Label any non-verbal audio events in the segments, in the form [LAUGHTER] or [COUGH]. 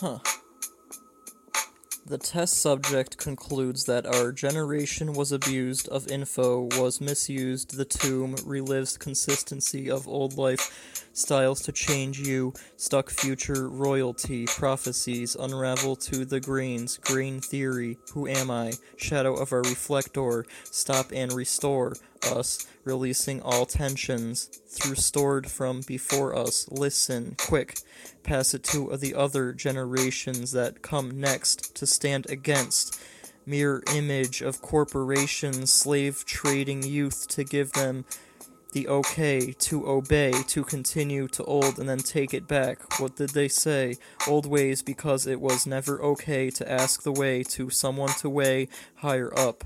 Huh. The test subject concludes that our generation was abused of info, was misused, the tomb relives consistency of old life, styles to change you, stuck future, royalty, prophecies, unravel to the greens green theory, who am I, shadow of our reflector, stop and restore, us, releasing all tensions, through stored from before us, listen, quick, pass it to the other generations that come next to stand against. Mirror image of corporations slave trading youth to give them the okay to obey to continue to old and then take it back. What did they say? Old ways because it was never okay to ask the way to someone to way higher up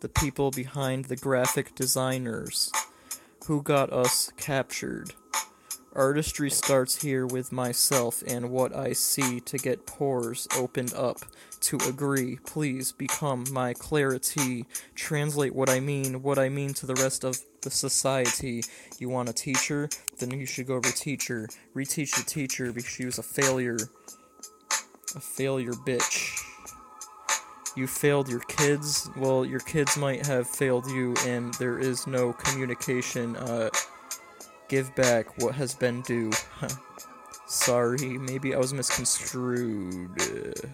the people behind the graphic designers who got us captured Artistry starts here with myself and what I see to get pores opened up. To agree, please become my clarity. Translate what I mean, what I mean to the rest of the society. You want a teacher? Then you should go over teacher. Reteach the teacher because she was a failure. A failure bitch. You failed your kids? Well, your kids might have failed you, and there is no communication. Uh, give back what has been due. [LAUGHS] Sorry, maybe I was misconstrued.